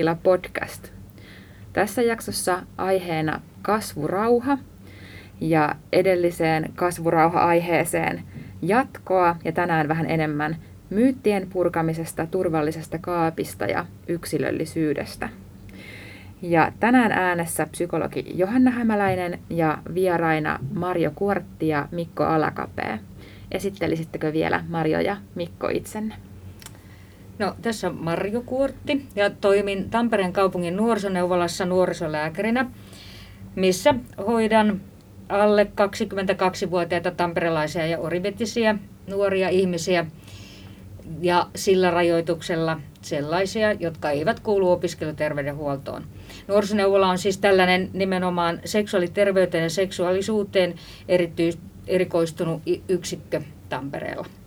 Mielentila podcast. Tässä jaksossa aiheena kasvurauha ja edelliseen kasvurauha-aiheeseen jatkoa ja tänään vähän enemmän myyttien purkamisesta, turvallisesta kaapista ja yksilöllisyydestä. Ja tänään äänessä psykologi Johanna Hämäläinen ja vieraina Marjo Kuortti ja Mikko Alakapee. Esittelisittekö vielä Marjo ja Mikko itsenne? No, tässä on Marjo Kuortti ja toimin Tampereen kaupungin nuorisoneuvolassa nuorisolääkärinä, missä hoidan alle 22-vuotiaita tamperelaisia ja orivetisiä nuoria ihmisiä ja sillä rajoituksella sellaisia, jotka eivät kuulu opiskeluterveydenhuoltoon. Nuorisoneuvola on siis tällainen nimenomaan seksuaaliterveyteen ja seksuaalisuuteen erikoistunut yksikkö Tampereella.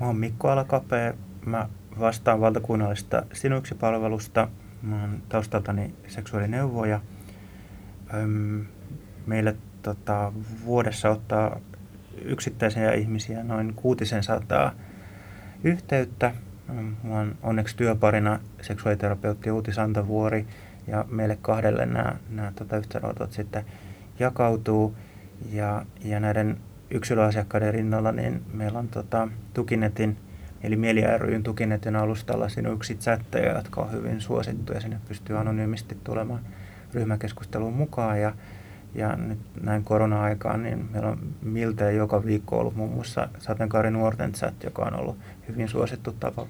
Mä oon Mikko Alakapee. Mä vastaan valtakunnallista Sinuiksi-palvelusta. Mä oon taustaltani seksuaalineuvoja. Öm, meille tota, vuodessa ottaa yksittäisiä ihmisiä noin 600 yhteyttä. Mulla on onneksi työparina seksuaaliterapeutti Uuti Santavuori ja meille kahdelle nämä, nämä tota, yhteydenotot sitten jakautuu. Ja, ja näiden yksilöasiakkaiden rinnalla niin meillä on tota, Tukinetin, eli Mieli ryn Tukinetin alustalla yksi chatteja, jotka on hyvin suosittuja. Sinne pystyy anonyymisti tulemaan ryhmäkeskusteluun mukaan ja, ja nyt näin korona-aikaan niin meillä on miltei joka viikko ollut muun muassa sateenkaari nuorten chat, joka on ollut hyvin suosittu tapa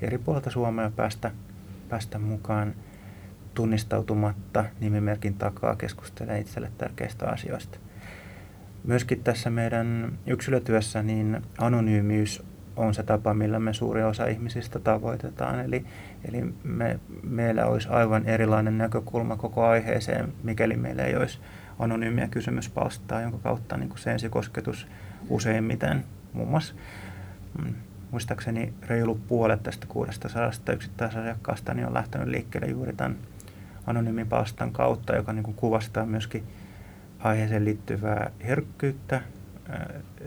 eri puolilta Suomea päästä, päästä mukaan tunnistautumatta nimimerkin takaa keskustelemaan itselle tärkeistä asioista. Myöskin tässä meidän yksilötyössä niin anonyymiys on se tapa, millä me suuri osa ihmisistä tavoitetaan. Eli, eli me, meillä olisi aivan erilainen näkökulma koko aiheeseen, mikäli meillä ei olisi anonyymiä kysymyspalstaa, jonka kautta niin kuin se ensikosketus useimmiten, muun muassa mm, muistaakseni reilu puolet tästä 600 yksittäisasiakkaasta niin on lähtenyt liikkeelle juuri tämän anonyymin palstan kautta, joka niin kuin kuvastaa myöskin aiheeseen liittyvää herkkyyttä,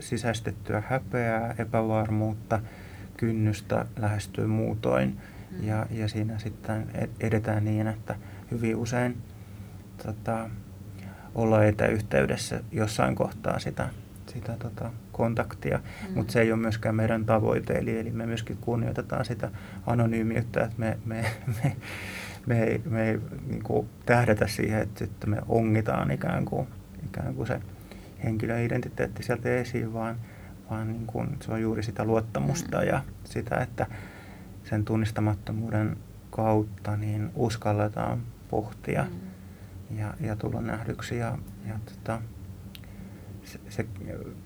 sisäistettyä häpeää, epävarmuutta, kynnystä lähestyä muutoin. Mm. Ja, ja siinä sitten edetään niin, että hyvin usein tota, olla etäyhteydessä jossain kohtaa sitä, sitä tota, kontaktia, mm. mutta se ei ole myöskään meidän tavoite, eli, eli me myöskin kunnioitetaan sitä anonyymiyttä, että me, me, me, me ei, me ei niin kuin, tähdätä siihen, että, että me ongitaan ikään kuin ikään kuin se henkilöidentiteetti sieltä esiin, vaan, vaan niin kuin se on juuri sitä luottamusta mm. ja sitä, että sen tunnistamattomuuden kautta niin uskalletaan pohtia mm. ja, ja tulla nähdyksi. Ja, ja tota, se, se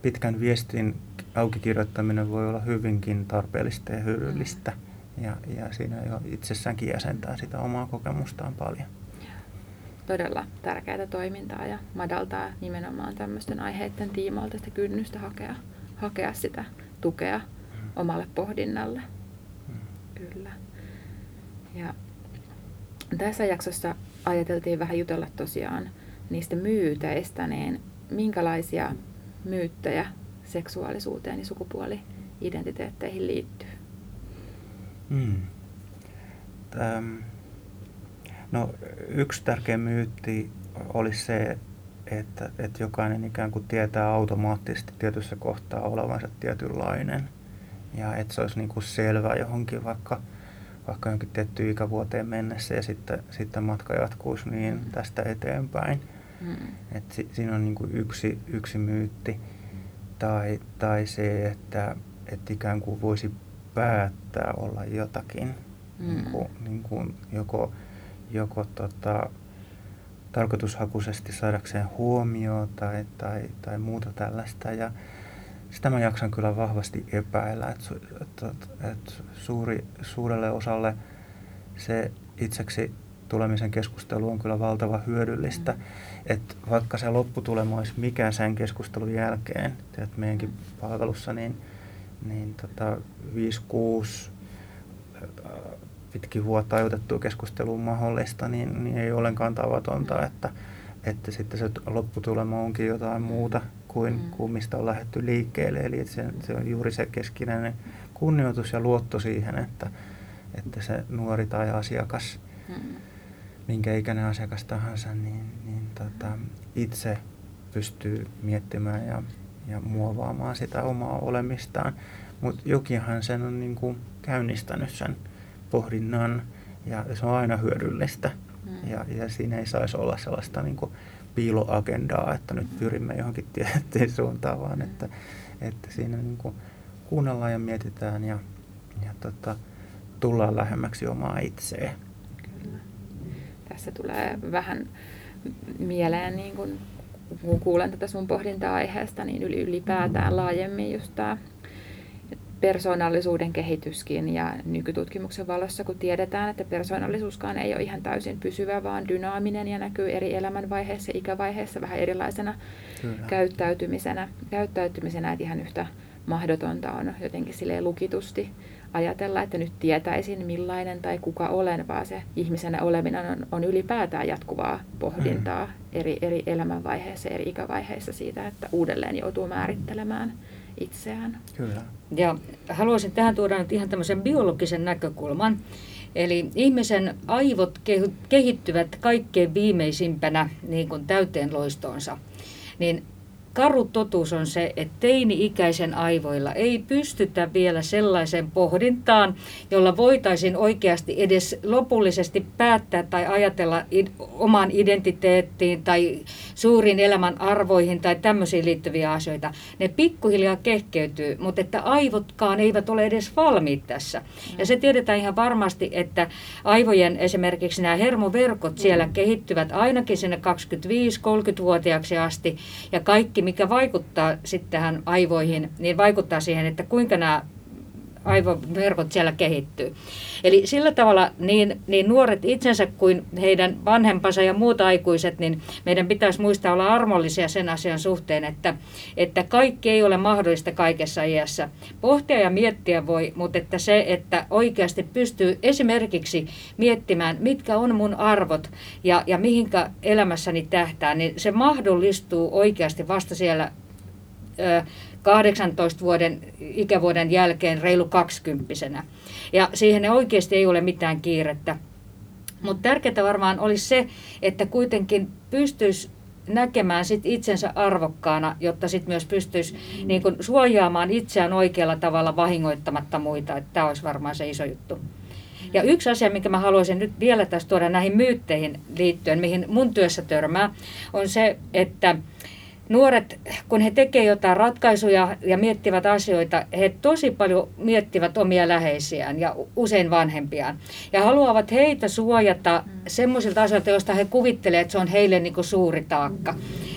pitkän viestin aukikirjoittaminen voi olla hyvinkin tarpeellista ja hyödyllistä. Mm. Ja, ja siinä jo itsessäänkin jäsentää sitä omaa kokemustaan paljon todella tärkeää toimintaa ja madaltaa nimenomaan tämmöisten aiheiden tiimoilta sitä kynnystä hakea, hakea sitä tukea omalle pohdinnalle. Kyllä. Ja tässä jaksossa ajateltiin vähän jutella tosiaan niistä myyteistä, niin minkälaisia myyttejä seksuaalisuuteen ja sukupuoli-identiteetteihin liittyy? Hmm. Täm, No yksi tärkeä myytti olisi se, että, että jokainen ikään kuin tietää automaattisesti tietyssä kohtaa olevansa tietynlainen. Ja että se olisi niin kuin selvä johonkin vaikka, vaikka jonkin tiettyyn ikävuoteen mennessä ja sitten, sitten matka jatkuisi niin mm. tästä eteenpäin. Mm. Et si, siinä on niin kuin yksi, yksi myytti. Tai, tai se, että, että ikään kuin voisi päättää olla jotakin. Mm. Niin kuin, niin kuin joko joko tota, tarkoitushakuisesti saadakseen huomioon tai, tai, tai muuta tällaista. Ja sitä mä jaksan kyllä vahvasti epäillä, että, että, että suuri, suurelle osalle se itseksi tulemisen keskustelu on kyllä valtava hyödyllistä. Mm. Että vaikka se lopputulema olisi mikä sen keskustelun jälkeen, että meidänkin palvelussa, niin, niin tota, 5-6 pitkin vuotta ajoitettua keskusteluun mahdollista, niin, niin ei ollenkaan tavatonta, että, että sitten se lopputulema onkin jotain muuta kuin, mm. kuin mistä on lähdetty liikkeelle. Eli se, se on juuri se keskinäinen kunnioitus ja luotto siihen, että, että se nuori tai asiakas, mm. minkä ikäinen asiakas tahansa, niin, niin tota, itse pystyy miettimään ja, ja muovaamaan sitä omaa olemistaan. Mutta jokinhan sen on niin kuin käynnistänyt sen pohdinnan ja se on aina hyödyllistä. Mm. Ja, ja siinä ei saisi olla sellaista niin kuin piiloagendaa, että nyt pyrimme johonkin tiettyyn suuntaan, vaan että, että siinä niin kuin kuunnellaan ja mietitään ja, ja tota, tullaan lähemmäksi omaa itseä. Kyllä. Tässä tulee vähän mieleen, niin kun, kun kuulen tätä sun pohdintaa aiheesta, niin ylipäätään laajemmin just tämä persoonallisuuden kehityskin ja nykytutkimuksen valossa, kun tiedetään, että persoonallisuuskaan ei ole ihan täysin pysyvä, vaan dynaaminen ja näkyy eri elämänvaiheissa ja ikävaiheissa vähän erilaisena Kyllä. käyttäytymisenä, käyttäytymisenä, että ihan yhtä mahdotonta on jotenkin sille lukitusti ajatella, että nyt tietäisin millainen tai kuka olen, vaan se ihmisenä oleminen on, on ylipäätään jatkuvaa pohdintaa mm. eri, eri elämänvaiheissa, eri ikävaiheissa siitä, että uudelleen joutuu määrittelemään itseään. Kyllä. Ja haluaisin tähän tuoda nyt ihan tämmöisen biologisen näkökulman. Eli ihmisen aivot kehittyvät kaikkein viimeisimpänä niin kuin täyteen loistoonsa. Niin karu totuus on se, että teini-ikäisen aivoilla ei pystytä vielä sellaisen pohdintaan, jolla voitaisiin oikeasti edes lopullisesti päättää tai ajatella oman identiteettiin tai suuriin elämän arvoihin tai tämmöisiin liittyviä asioita. Ne pikkuhiljaa kehkeytyy, mutta että aivotkaan eivät ole edes valmiit tässä. Ja se tiedetään ihan varmasti, että aivojen esimerkiksi nämä hermoverkot siellä kehittyvät ainakin sinne 25-30-vuotiaaksi asti ja kaikki mikä vaikuttaa sitten tähän aivoihin, niin vaikuttaa siihen, että kuinka nämä aivoverkot siellä kehittyy. Eli sillä tavalla niin, niin nuoret itsensä kuin heidän vanhempansa ja muut aikuiset, niin meidän pitäisi muistaa olla armollisia sen asian suhteen, että, että kaikki ei ole mahdollista kaikessa iässä. Pohtia ja miettiä voi, mutta että se, että oikeasti pystyy esimerkiksi miettimään, mitkä on mun arvot ja, ja mihinkä elämässäni tähtää, niin se mahdollistuu oikeasti vasta siellä 18 vuoden ikävuoden jälkeen reilu kaksikymppisenä. Ja siihen oikeasti ei ole mitään kiirettä. Mutta tärkeää varmaan olisi se, että kuitenkin pystyisi näkemään sit itsensä arvokkaana, jotta sit myös pystyisi niin kun, suojaamaan itseään oikealla tavalla vahingoittamatta muita. Tämä olisi varmaan se iso juttu. Ja yksi asia, mikä mä haluaisin nyt vielä tässä tuoda näihin myytteihin liittyen, mihin mun työssä törmää, on se, että nuoret, kun he tekevät jotain ratkaisuja ja miettivät asioita, he tosi paljon miettivät omia läheisiään ja usein vanhempiaan. Ja haluavat heitä suojata mm. semmoisilta asioilta, joista he kuvittelevat, että se on heille niin kuin suuri taakka.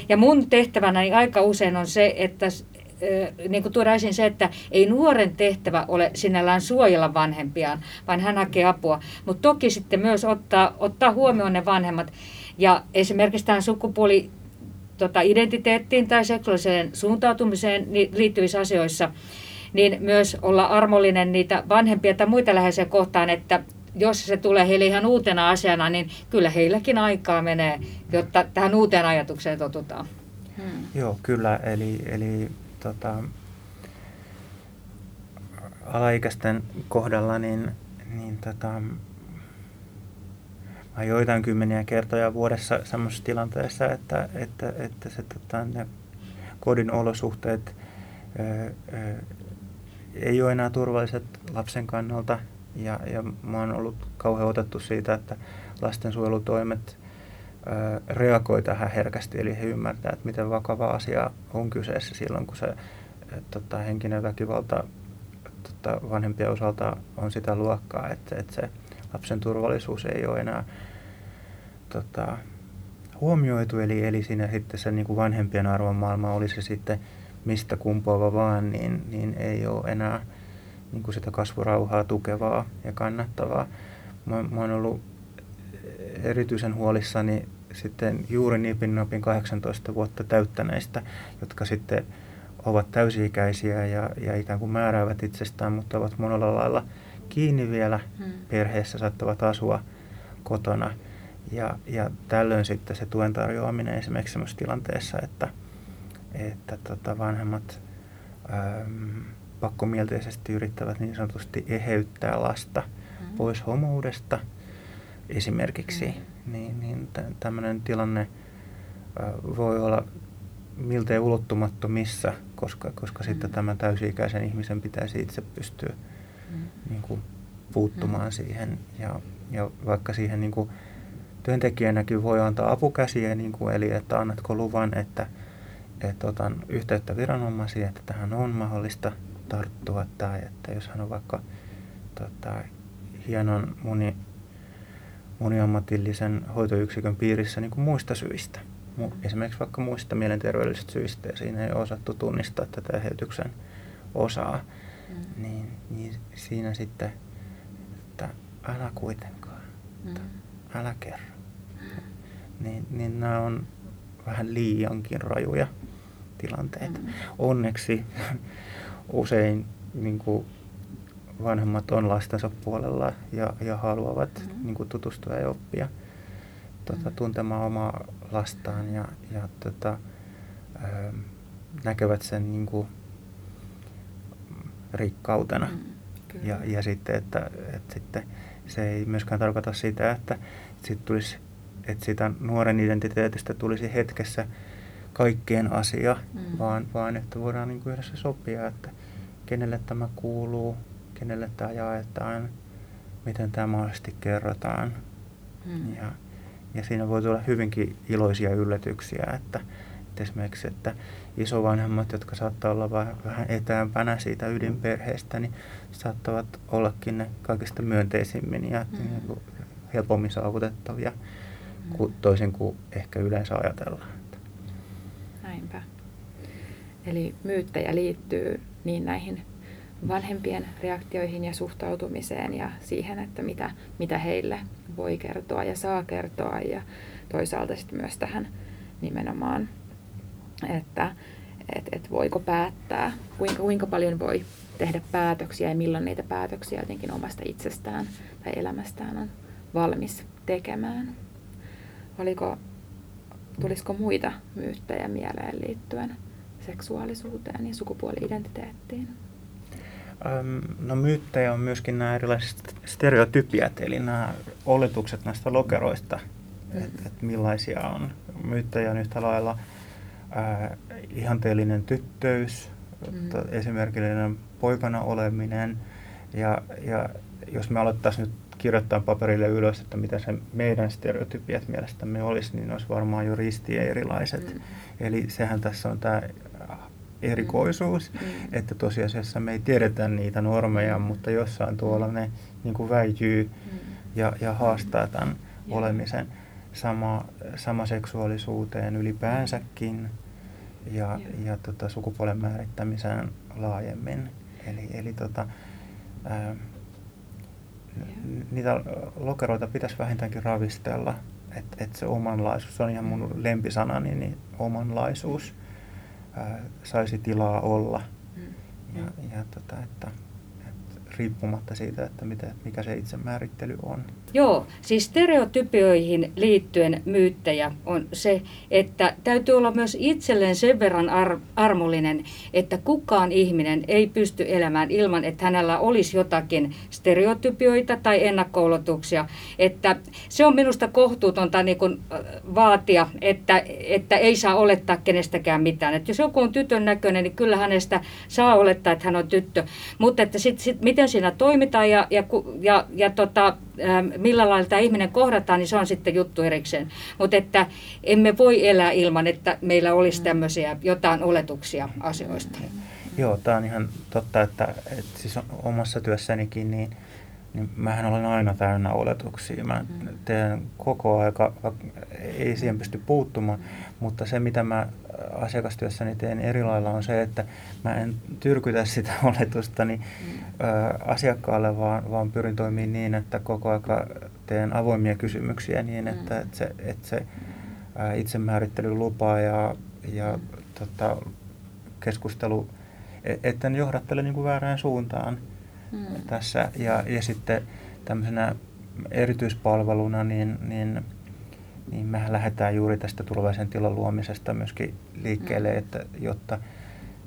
Ja mun tehtävänä aika usein on se, että niin kuin tuoda esiin se, että ei nuoren tehtävä ole sinällään suojella vanhempiaan, vaan hän hakee apua. Mutta toki sitten myös ottaa, ottaa huomioon ne vanhemmat. Ja esimerkiksi tähän sukupuoli tota, identiteettiin tai seksuaaliseen suuntautumiseen liittyvissä asioissa, niin myös olla armollinen niitä vanhempia tai muita läheisiä kohtaan, että jos se tulee heille ihan uutena asiana, niin kyllä heilläkin aikaa menee, jotta tähän uuteen ajatukseen totutaan. Hmm. Joo, kyllä. Eli, eli tota, alaikäisten kohdalla niin, niin tota, mä joitain kymmeniä kertoja vuodessa semmoisessa tilanteessa, että, että, että se, tota, ne kodin olosuhteet ää, ää, ei ole enää turvalliset lapsen kannalta. Ja, ja mä oon ollut kauhean otettu siitä, että lastensuojelutoimet ää, reagoi tähän herkästi, eli he ymmärtävät, että miten vakava asia on kyseessä silloin, kun se ää, tota, henkinen väkivalta tota, vanhempien osalta on sitä luokkaa, että, että se lapsen turvallisuus ei ole enää tota, huomioitu. Eli, eli siinä sitten se niin kuin vanhempien arvomaailma oli se sitten mistä kumpuava vaan, niin, niin ei ole enää niin kuin sitä kasvurauhaa tukevaa ja kannattavaa. Mä, mä oon ollut erityisen huolissani sitten juuri nipin napin 18 vuotta täyttäneistä, jotka sitten ovat täysi-ikäisiä ja, ja ikään kuin määräävät itsestään, mutta ovat monella lailla kiinni vielä hmm. perheessä, saattavat asua kotona. Ja, ja tällöin sitten se tuen tarjoaminen esimerkiksi sellaisessa tilanteessa, että, että tota vanhemmat äm, pakkomielteisesti yrittävät niin sanotusti eheyttää lasta hmm. pois homoudesta esimerkiksi, mm. niin, niin tämmöinen tilanne voi olla miltei ulottumattomissa, koska, koska mm. sitten tämän täysi-ikäisen ihmisen pitäisi itse pystyä. Niin kuin, puuttumaan mm. siihen. Ja, ja vaikka siihen niin kuin, työntekijänäkin voi antaa apukäsiä, niin kuin, eli että annatko luvan, että, että otan yhteyttä viranomaisiin, että tähän on mahdollista tarttua, tai että jos hän on vaikka tota, hienon moni, moniammatillisen hoitoyksikön piirissä niin kuin muista syistä, esimerkiksi vaikka muista mielenterveydellisistä syistä, ja siinä ei osattu tunnistaa tätä eheytyksen osaa, mm. niin, niin siinä sitten, että älä kuitenkaan, mm. älä kerro. Mm. Niin, niin nämä on vähän liiankin rajuja tilanteita. Mm. Onneksi usein niin kuin vanhemmat on lastensa puolella ja, ja haluavat mm. niin kuin tutustua ja oppia tuota, mm. tuntemaan omaa lastaan ja, ja tota, ö, näkevät sen niin kuin rikkautena. Mm, ja, ja sitten, että, että sitten se ei myöskään tarkoita sitä, että, että, sit tulisi, että siitä nuoren identiteetistä tulisi hetkessä kaikkien asia, mm. vaan, vaan että voidaan niin kuin yhdessä sopia, että kenelle tämä kuuluu, kenelle tämä jaetaan, miten tämä mahdollisesti kerrotaan. Mm. Ja, ja siinä voi tulla hyvinkin iloisia yllätyksiä, että, että esimerkiksi, että isovanhemmat, jotka saattaa olla vähän, vähän etäämpänä siitä ydinperheestä, niin saattavat ollakin ne kaikista myönteisimmin ja mm. niin kuin helpommin saavutettavia, mm. toisin kuin ehkä yleensä ajatellaan. Näinpä. Eli myyttejä liittyy niin näihin vanhempien reaktioihin ja suhtautumiseen ja siihen, että mitä, mitä heille voi kertoa ja saa kertoa ja toisaalta sitten myös tähän nimenomaan, että et, et voiko päättää, kuinka, kuinka paljon voi tehdä päätöksiä ja milloin niitä päätöksiä jotenkin omasta itsestään tai elämästään on valmis tekemään. Oliko, tulisiko muita myyttejä mieleen liittyen seksuaalisuuteen ja sukupuoli-identiteettiin? No myyttejä on myöskin nämä erilaiset stereotypiat, eli nämä oletukset näistä lokeroista, mm. että et millaisia on. Myyttejä on yhtä lailla ää, ihanteellinen tyttöys, mm. esimerkillinen poikana oleminen, ja, ja jos me aloittaisiin nyt kirjoittaa paperille ylös, että mitä se meidän stereotypiat mielestämme olisi, niin olisi varmaan jo risti erilaiset. Mm. Eli sehän tässä on tämä erikoisuus, mm. että tosiasiassa me ei tiedetä niitä normeja, mm. mutta jossain tuolla ne niin kuin väijyy mm. ja, ja haastaa tämän mm. olemisen sama, sama seksuaalisuuteen ylipäänsäkin ja, ja tota, sukupuolen määrittämiseen laajemmin. Eli, eli tota, ää, niitä lokeroita pitäisi vähintäänkin ravistella, että et se omanlaisuus, se on ihan mun lempisanani, niin omanlaisuus ää, saisi tilaa olla. Mm. Ja, ja tota, että riippumatta siitä, että mitä, mikä se itsemäärittely on. Joo, siis stereotypioihin liittyen myyttejä on se, että täytyy olla myös itselleen sen verran ar- armollinen, että kukaan ihminen ei pysty elämään ilman, että hänellä olisi jotakin stereotypioita tai ennakkoolotuksia. Että se on minusta kohtuutonta niin kuin vaatia, että, että ei saa olettaa kenestäkään mitään. Että jos joku on tytön näköinen, niin kyllä hänestä saa olettaa, että hän on tyttö. Mutta että sit, sit, miten siinä toimitaan ja, ja, ja, ja tota, millä lailla tämä ihminen kohdataan, niin se on sitten juttu erikseen. Mutta että emme voi elää ilman, että meillä olisi tämmöisiä jotain oletuksia asioista. Joo, tämä on ihan totta, että, että siis omassa työssänikin niin, niin mähän olen aina täynnä oletuksia. Mä mm. teen koko aika, ei siihen pysty puuttumaan, mutta se mitä mä asiakastyössäni teen eri lailla on se, että mä en tyrkytä sitä oletustani mm. asiakkaalle, vaan, vaan pyrin toimimaan niin, että koko aika teen avoimia kysymyksiä niin, että, mm. että se, että se itsemäärittely lupaa ja, mm. tota, keskustelu, e, että en johdattele niin kuin väärään suuntaan mm. tässä. Ja, ja sitten tämmöisenä erityispalveluna, niin, niin niin mehän lähdetään juuri tästä turvallisen tilan luomisesta myöskin liikkeelle, mm. että jotta,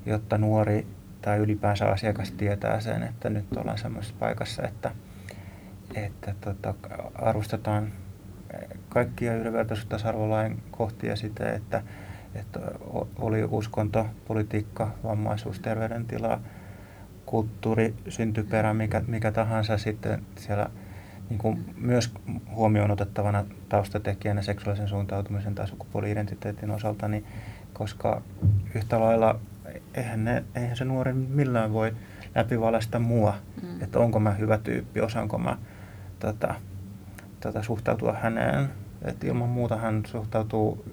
jotta nuori tai ylipäänsä asiakas tietää sen, että nyt ollaan semmoisessa paikassa, että, että tota, arvostetaan kaikkia yhdenvertaisuutta tasa-arvolain kohtia sitä, että, että oli uskonto, politiikka, vammaisuus, terveydentila, kulttuuri, syntyperä, mikä, mikä tahansa sitten siellä niin kuin myös huomioon otettavana taustatekijänä seksuaalisen suuntautumisen tai sukupuoli-identiteetin osalta, niin koska yhtä lailla eihän, ne, eihän se nuori millään voi läpivalaista mua, mm. että onko mä hyvä tyyppi, osaanko mä tota, tota, suhtautua häneen. Et ilman muuta hän suhtautuu,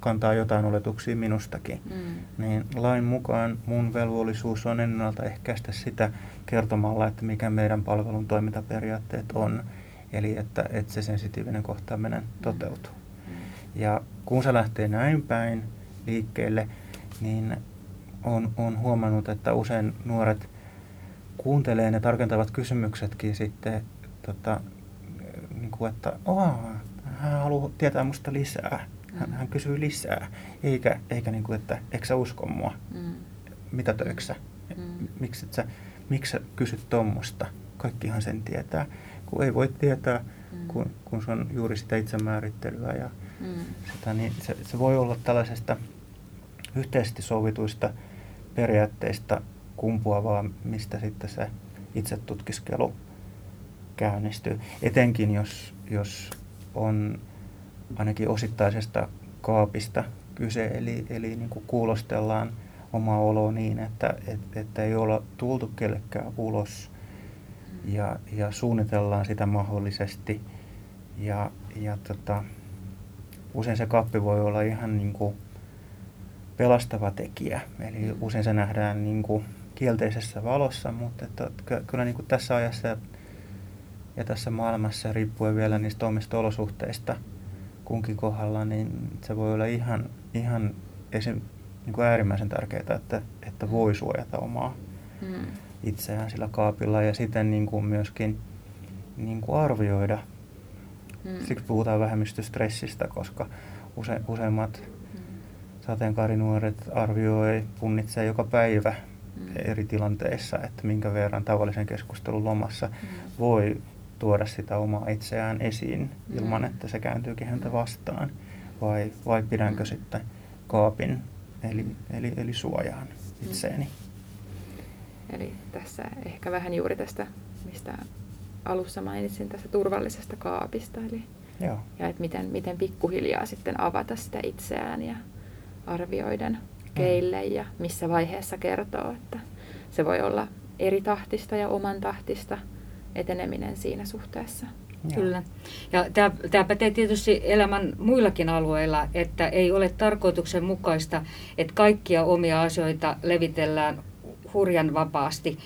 kantaa jotain oletuksia minustakin. Mm. Niin lain mukaan mun velvollisuus on ennaltaehkäistä sitä kertomalla, että mikä meidän palvelun toimintaperiaatteet on. Eli että, että se sensitiivinen kohtaaminen mm. toteutuu. Mm. Ja kun se lähtee näin päin liikkeelle, niin on, on huomannut, että usein nuoret kuuntelee ne tarkentavat kysymyksetkin sitten, tota, niin kuin, että hän haluaa tietää musta lisää. Hän, hän kysyy lisää, eikä, eikä niin kuin, että eikö sä usko mua? Mm. Mitä töiksä? Mm. Miksi, sä, miksi sä kysyt tuommoista? Kaikkihan sen tietää. Kun ei voi tietää, mm. kun, kun se on juuri sitä itsemäärittelyä ja mm. sitä, niin se, se voi olla tällaisesta yhteisesti sovituista periaatteista kumpuavaa, mistä sitten se itsetutkiskelu käynnistyy. Etenkin jos, jos on ainakin osittaisesta kaapista kyse, eli, eli niin kuin kuulostellaan oma olo niin, että et, että ei olla tultu kellekään ulos ja, ja suunnitellaan sitä mahdollisesti. Ja, ja tota, usein se kaappi voi olla ihan niin kuin pelastava tekijä, eli usein se nähdään niin kuin kielteisessä valossa, mutta että, kyllä niin kuin tässä ajassa ja, ja tässä maailmassa riippuen vielä niistä omista olosuhteista kunkin kohdalla, niin se voi olla ihan, ihan esim, niin kuin äärimmäisen tärkeää, että, että voi suojata omaa mm. itseään sillä kaapilla ja siten niin kuin myöskin niin kuin arvioida. Mm. Siksi puhutaan vähemmistöstressistä, koska use, useimmat mm. sateenkaarinuoret arvioi, punnitsee joka päivä mm. eri tilanteissa, että minkä verran tavallisen keskustelun lomassa mm. voi tuoda sitä omaa itseään esiin mm. ilman, että se kääntyykin häntä vastaan. Vai, vai pidänkö mm. sitten kaapin, eli, eli, eli suojaan mm. itseeni. Eli tässä ehkä vähän juuri tästä, mistä alussa mainitsin, tästä turvallisesta kaapista. Eli, Joo. Ja että miten, miten pikkuhiljaa sitten avata sitä itseään ja arvioiden keille ja missä vaiheessa kertoo, että se voi olla eri tahtista ja oman tahtista eteneminen siinä suhteessa. Joo. Kyllä. Ja tämä, tämä pätee tietysti elämän muillakin alueilla, että ei ole tarkoituksenmukaista, että kaikkia omia asioita levitellään hurjan vapaasti.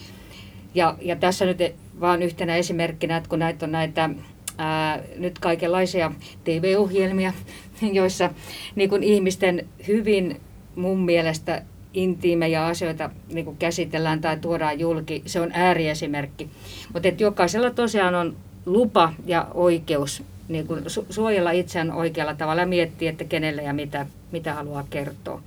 Ja, ja tässä nyt vain yhtenä esimerkkinä, että kun näitä on näitä ää, nyt kaikenlaisia TV-ohjelmia, joissa niin kuin ihmisten hyvin mun mielestä intiimejä asioita niin kuin käsitellään tai tuodaan julki, se on ääriesimerkki. Mutta jokaisella tosiaan on lupa ja oikeus niin kuin su- suojella itseään oikealla tavalla ja miettiä, että kenelle ja mitä, mitä haluaa kertoa.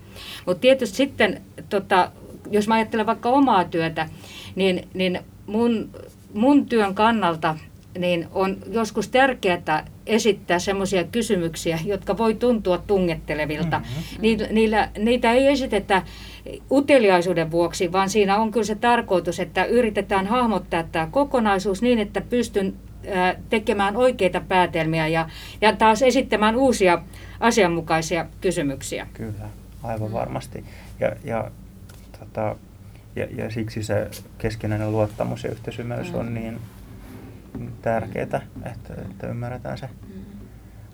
Mutta tietysti sitten, tota, jos mä ajattelen vaikka omaa työtä, niin, niin mun, mun työn kannalta niin on joskus tärkeää esittää sellaisia kysymyksiä, jotka voi tuntua tungettelevilta. Mm-hmm. Ni, niillä, niitä ei esitetä uteliaisuuden vuoksi, vaan siinä on kyllä se tarkoitus, että yritetään hahmottaa tämä kokonaisuus niin, että pystyn tekemään oikeita päätelmiä ja, ja taas esittämään uusia asianmukaisia kysymyksiä. Kyllä, aivan mm. varmasti. Ja, ja, tota, ja, ja siksi se keskinäinen luottamus ja yhteisymmärrys mm. on niin tärkeää, että, että ymmärretään se mm.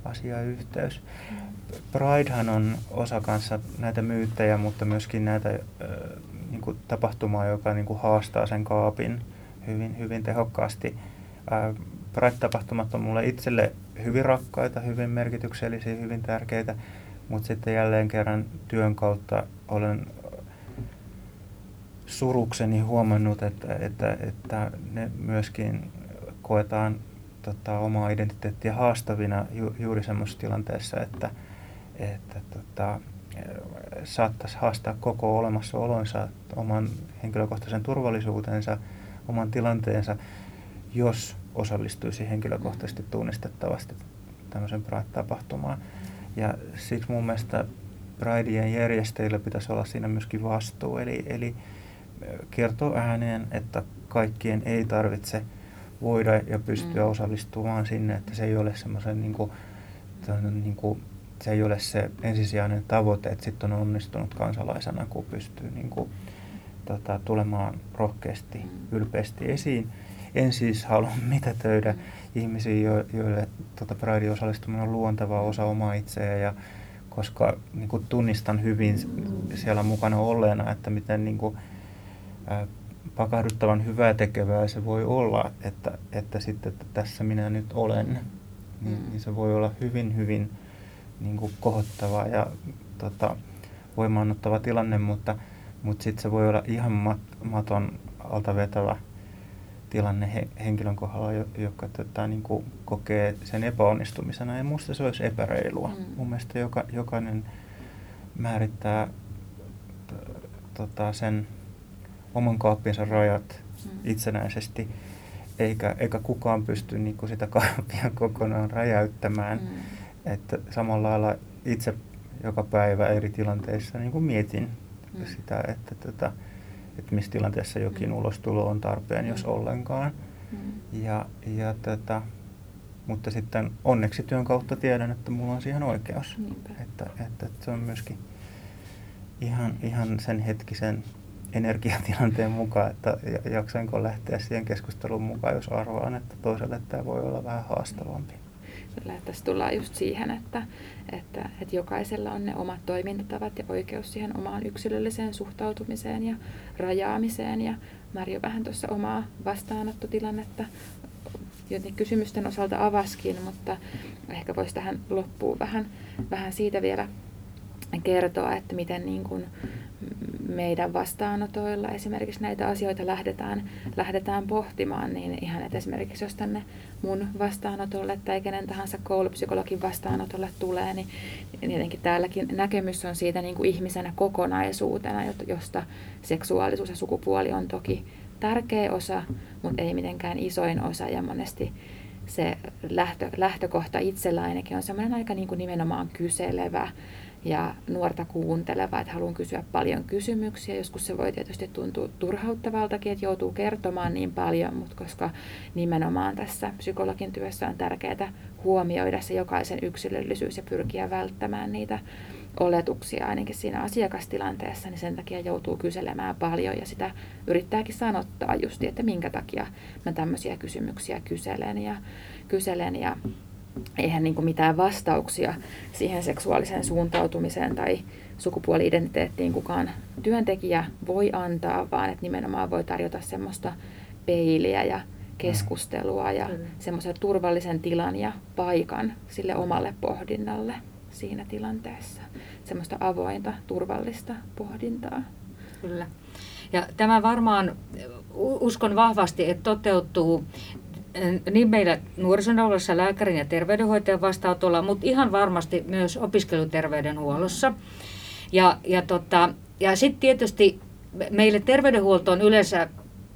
asiayhteys. Pridehan on osa kanssa näitä myyttejä, mutta myöskin näitä äh, niin kuin tapahtumaa, joka niin kuin haastaa sen kaapin hyvin, hyvin tehokkaasti. Äh, Pride-tapahtumat on mulle itselle hyvin rakkaita, hyvin merkityksellisiä, hyvin tärkeitä, mutta sitten jälleen kerran työn kautta olen surukseni huomannut, että, että, että ne myöskin koetaan tota, omaa identiteettiä haastavina ju, juuri semmoisessa tilanteessa, että, että tota, saattaisi haastaa koko olemassaolonsa, oman henkilökohtaisen turvallisuutensa, oman tilanteensa jos osallistuisi henkilökohtaisesti tunnistettavasti tämmöisen Pride-tapahtumaan. Ja siksi mun mielestä Prideien järjestäjillä pitäisi olla siinä myöskin vastuu, eli, eli kertoo ääneen, että kaikkien ei tarvitse voida ja pystyä mm. osallistumaan sinne, että se ei ole semmoisen niin kuin, niin kuin, se ei ole se ensisijainen tavoite, että sitten on onnistunut kansalaisena, kun pystyy niin kuin, tota, tulemaan rohkeasti, mm. ylpeästi esiin. En siis halua mitätöidä mm. ihmisiä, joille tota, Pride osallistuminen on luonteva osa omaa itseä ja koska niin kuin tunnistan hyvin siellä mukana olleena, että miten niin kuin, ää, pakahduttavan hyvää tekevää se voi olla, että, että sitten että tässä minä nyt olen, niin, mm. niin se voi olla hyvin, hyvin niin kuin kohottava ja tota, voimaannuttava tilanne, mutta, mutta sitten se voi olla ihan mat, maton alta vetävä tilanne he, henkilön kohdalla, joka tota, niin kuin kokee sen epäonnistumisena. Ja minusta se olisi epäreilua. Mm. Mun mielestä joka, jokainen määrittää tota, sen oman kaappinsa rajat mm. itsenäisesti, eikä, eikä kukaan pysty niin kuin sitä kaappia kokonaan räjäyttämään. Mm. Että samalla lailla itse joka päivä eri tilanteissa niin kuin mietin mm. sitä, että, tota, että missä tilanteessa jokin mm. ulostulo on tarpeen, mm. jos ollenkaan. Mm. Ja, ja tota, mutta sitten onneksi työn kautta tiedän, että mulla on siihen oikeus. Että, että, että se on myöskin ihan, ihan sen hetkisen energiatilanteen mukaan, että jaksainko lähteä siihen keskusteluun mukaan, jos arvaan, että toiselle tämä voi olla vähän haastavampi. Kyllä, tässä tullaan just siihen, että, että, että jokaisella on ne omat toimintatavat ja oikeus siihen omaan yksilölliseen suhtautumiseen ja rajaamiseen. Ja Marjo vähän tuossa omaa vastaanottotilannetta joten kysymysten osalta avaskin, mutta ehkä voisi tähän loppuun vähän, vähän siitä vielä kertoa, että miten niin kuin meidän vastaanotoilla. Esimerkiksi näitä asioita lähdetään, lähdetään pohtimaan, niin ihan että esimerkiksi jos tänne mun vastaanotolle tai kenen tahansa koulupsykologin vastaanotolle tulee, niin tietenkin täälläkin näkemys on siitä niin kuin ihmisenä kokonaisuutena, josta seksuaalisuus ja sukupuoli on toki tärkeä osa, mutta ei mitenkään isoin osa. Ja monesti se lähtö, lähtökohta itsellä ainakin on semmoinen aika niin kuin nimenomaan kyselevä ja nuorta kuunteleva, että haluan kysyä paljon kysymyksiä. Joskus se voi tietysti tuntua turhauttavaltakin, että joutuu kertomaan niin paljon, mutta koska nimenomaan tässä psykologin työssä on tärkeää huomioida se jokaisen yksilöllisyys ja pyrkiä välttämään niitä oletuksia ainakin siinä asiakastilanteessa, niin sen takia joutuu kyselemään paljon ja sitä yrittääkin sanottaa just, että minkä takia mä tämmöisiä kysymyksiä kyselen ja, kyselen ja eihän niin mitään vastauksia siihen seksuaaliseen suuntautumiseen tai sukupuoli-identiteettiin kukaan työntekijä voi antaa, vaan että nimenomaan voi tarjota semmoista peiliä ja keskustelua ja semmoisen turvallisen tilan ja paikan sille omalle pohdinnalle siinä tilanteessa. Semmoista avointa, turvallista pohdintaa. Kyllä. Ja tämä varmaan uskon vahvasti, että toteutuu niin meillä nuorisoneuvolossa lääkärin ja terveydenhoitajan vastaanotolla, mutta ihan varmasti myös opiskeluterveydenhuollossa. Ja, ja, tota, ja sitten tietysti meille terveydenhuoltoon yleensä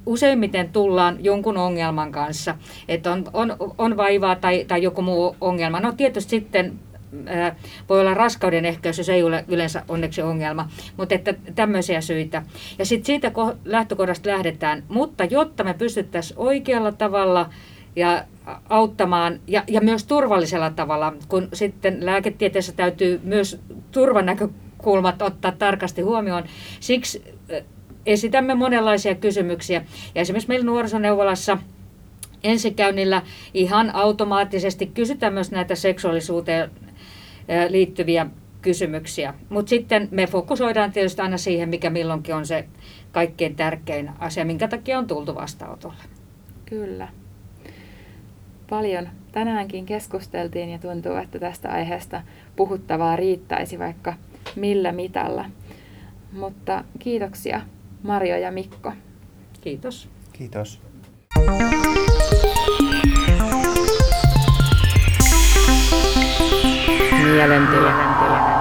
useimmiten tullaan jonkun ongelman kanssa, että on, on, on vaivaa tai, tai joku muu ongelma. No tietysti sitten ää, voi olla raskauden ehkäisy, se ei ole yleensä onneksi ongelma, mutta että tämmöisiä syitä. Ja sitten siitä lähtökohdasta lähdetään, mutta jotta me pystyttäisiin oikealla tavalla ja auttamaan ja, ja myös turvallisella tavalla, kun sitten lääketieteessä täytyy myös turvanäkökulmat ottaa tarkasti huomioon. Siksi esitämme monenlaisia kysymyksiä. Ja esimerkiksi meillä nuorisoneuvolassa ensikäynnillä ihan automaattisesti kysytään myös näitä seksuaalisuuteen liittyviä kysymyksiä. Mutta sitten me fokusoidaan tietysti aina siihen, mikä milloinkin on se kaikkein tärkein asia, minkä takia on tultu vastaanotolle. Kyllä paljon tänäänkin keskusteltiin ja tuntuu, että tästä aiheesta puhuttavaa riittäisi vaikka millä mitalla. Mutta kiitoksia Marjo ja Mikko. Kiitos. Kiitos. Mielentila.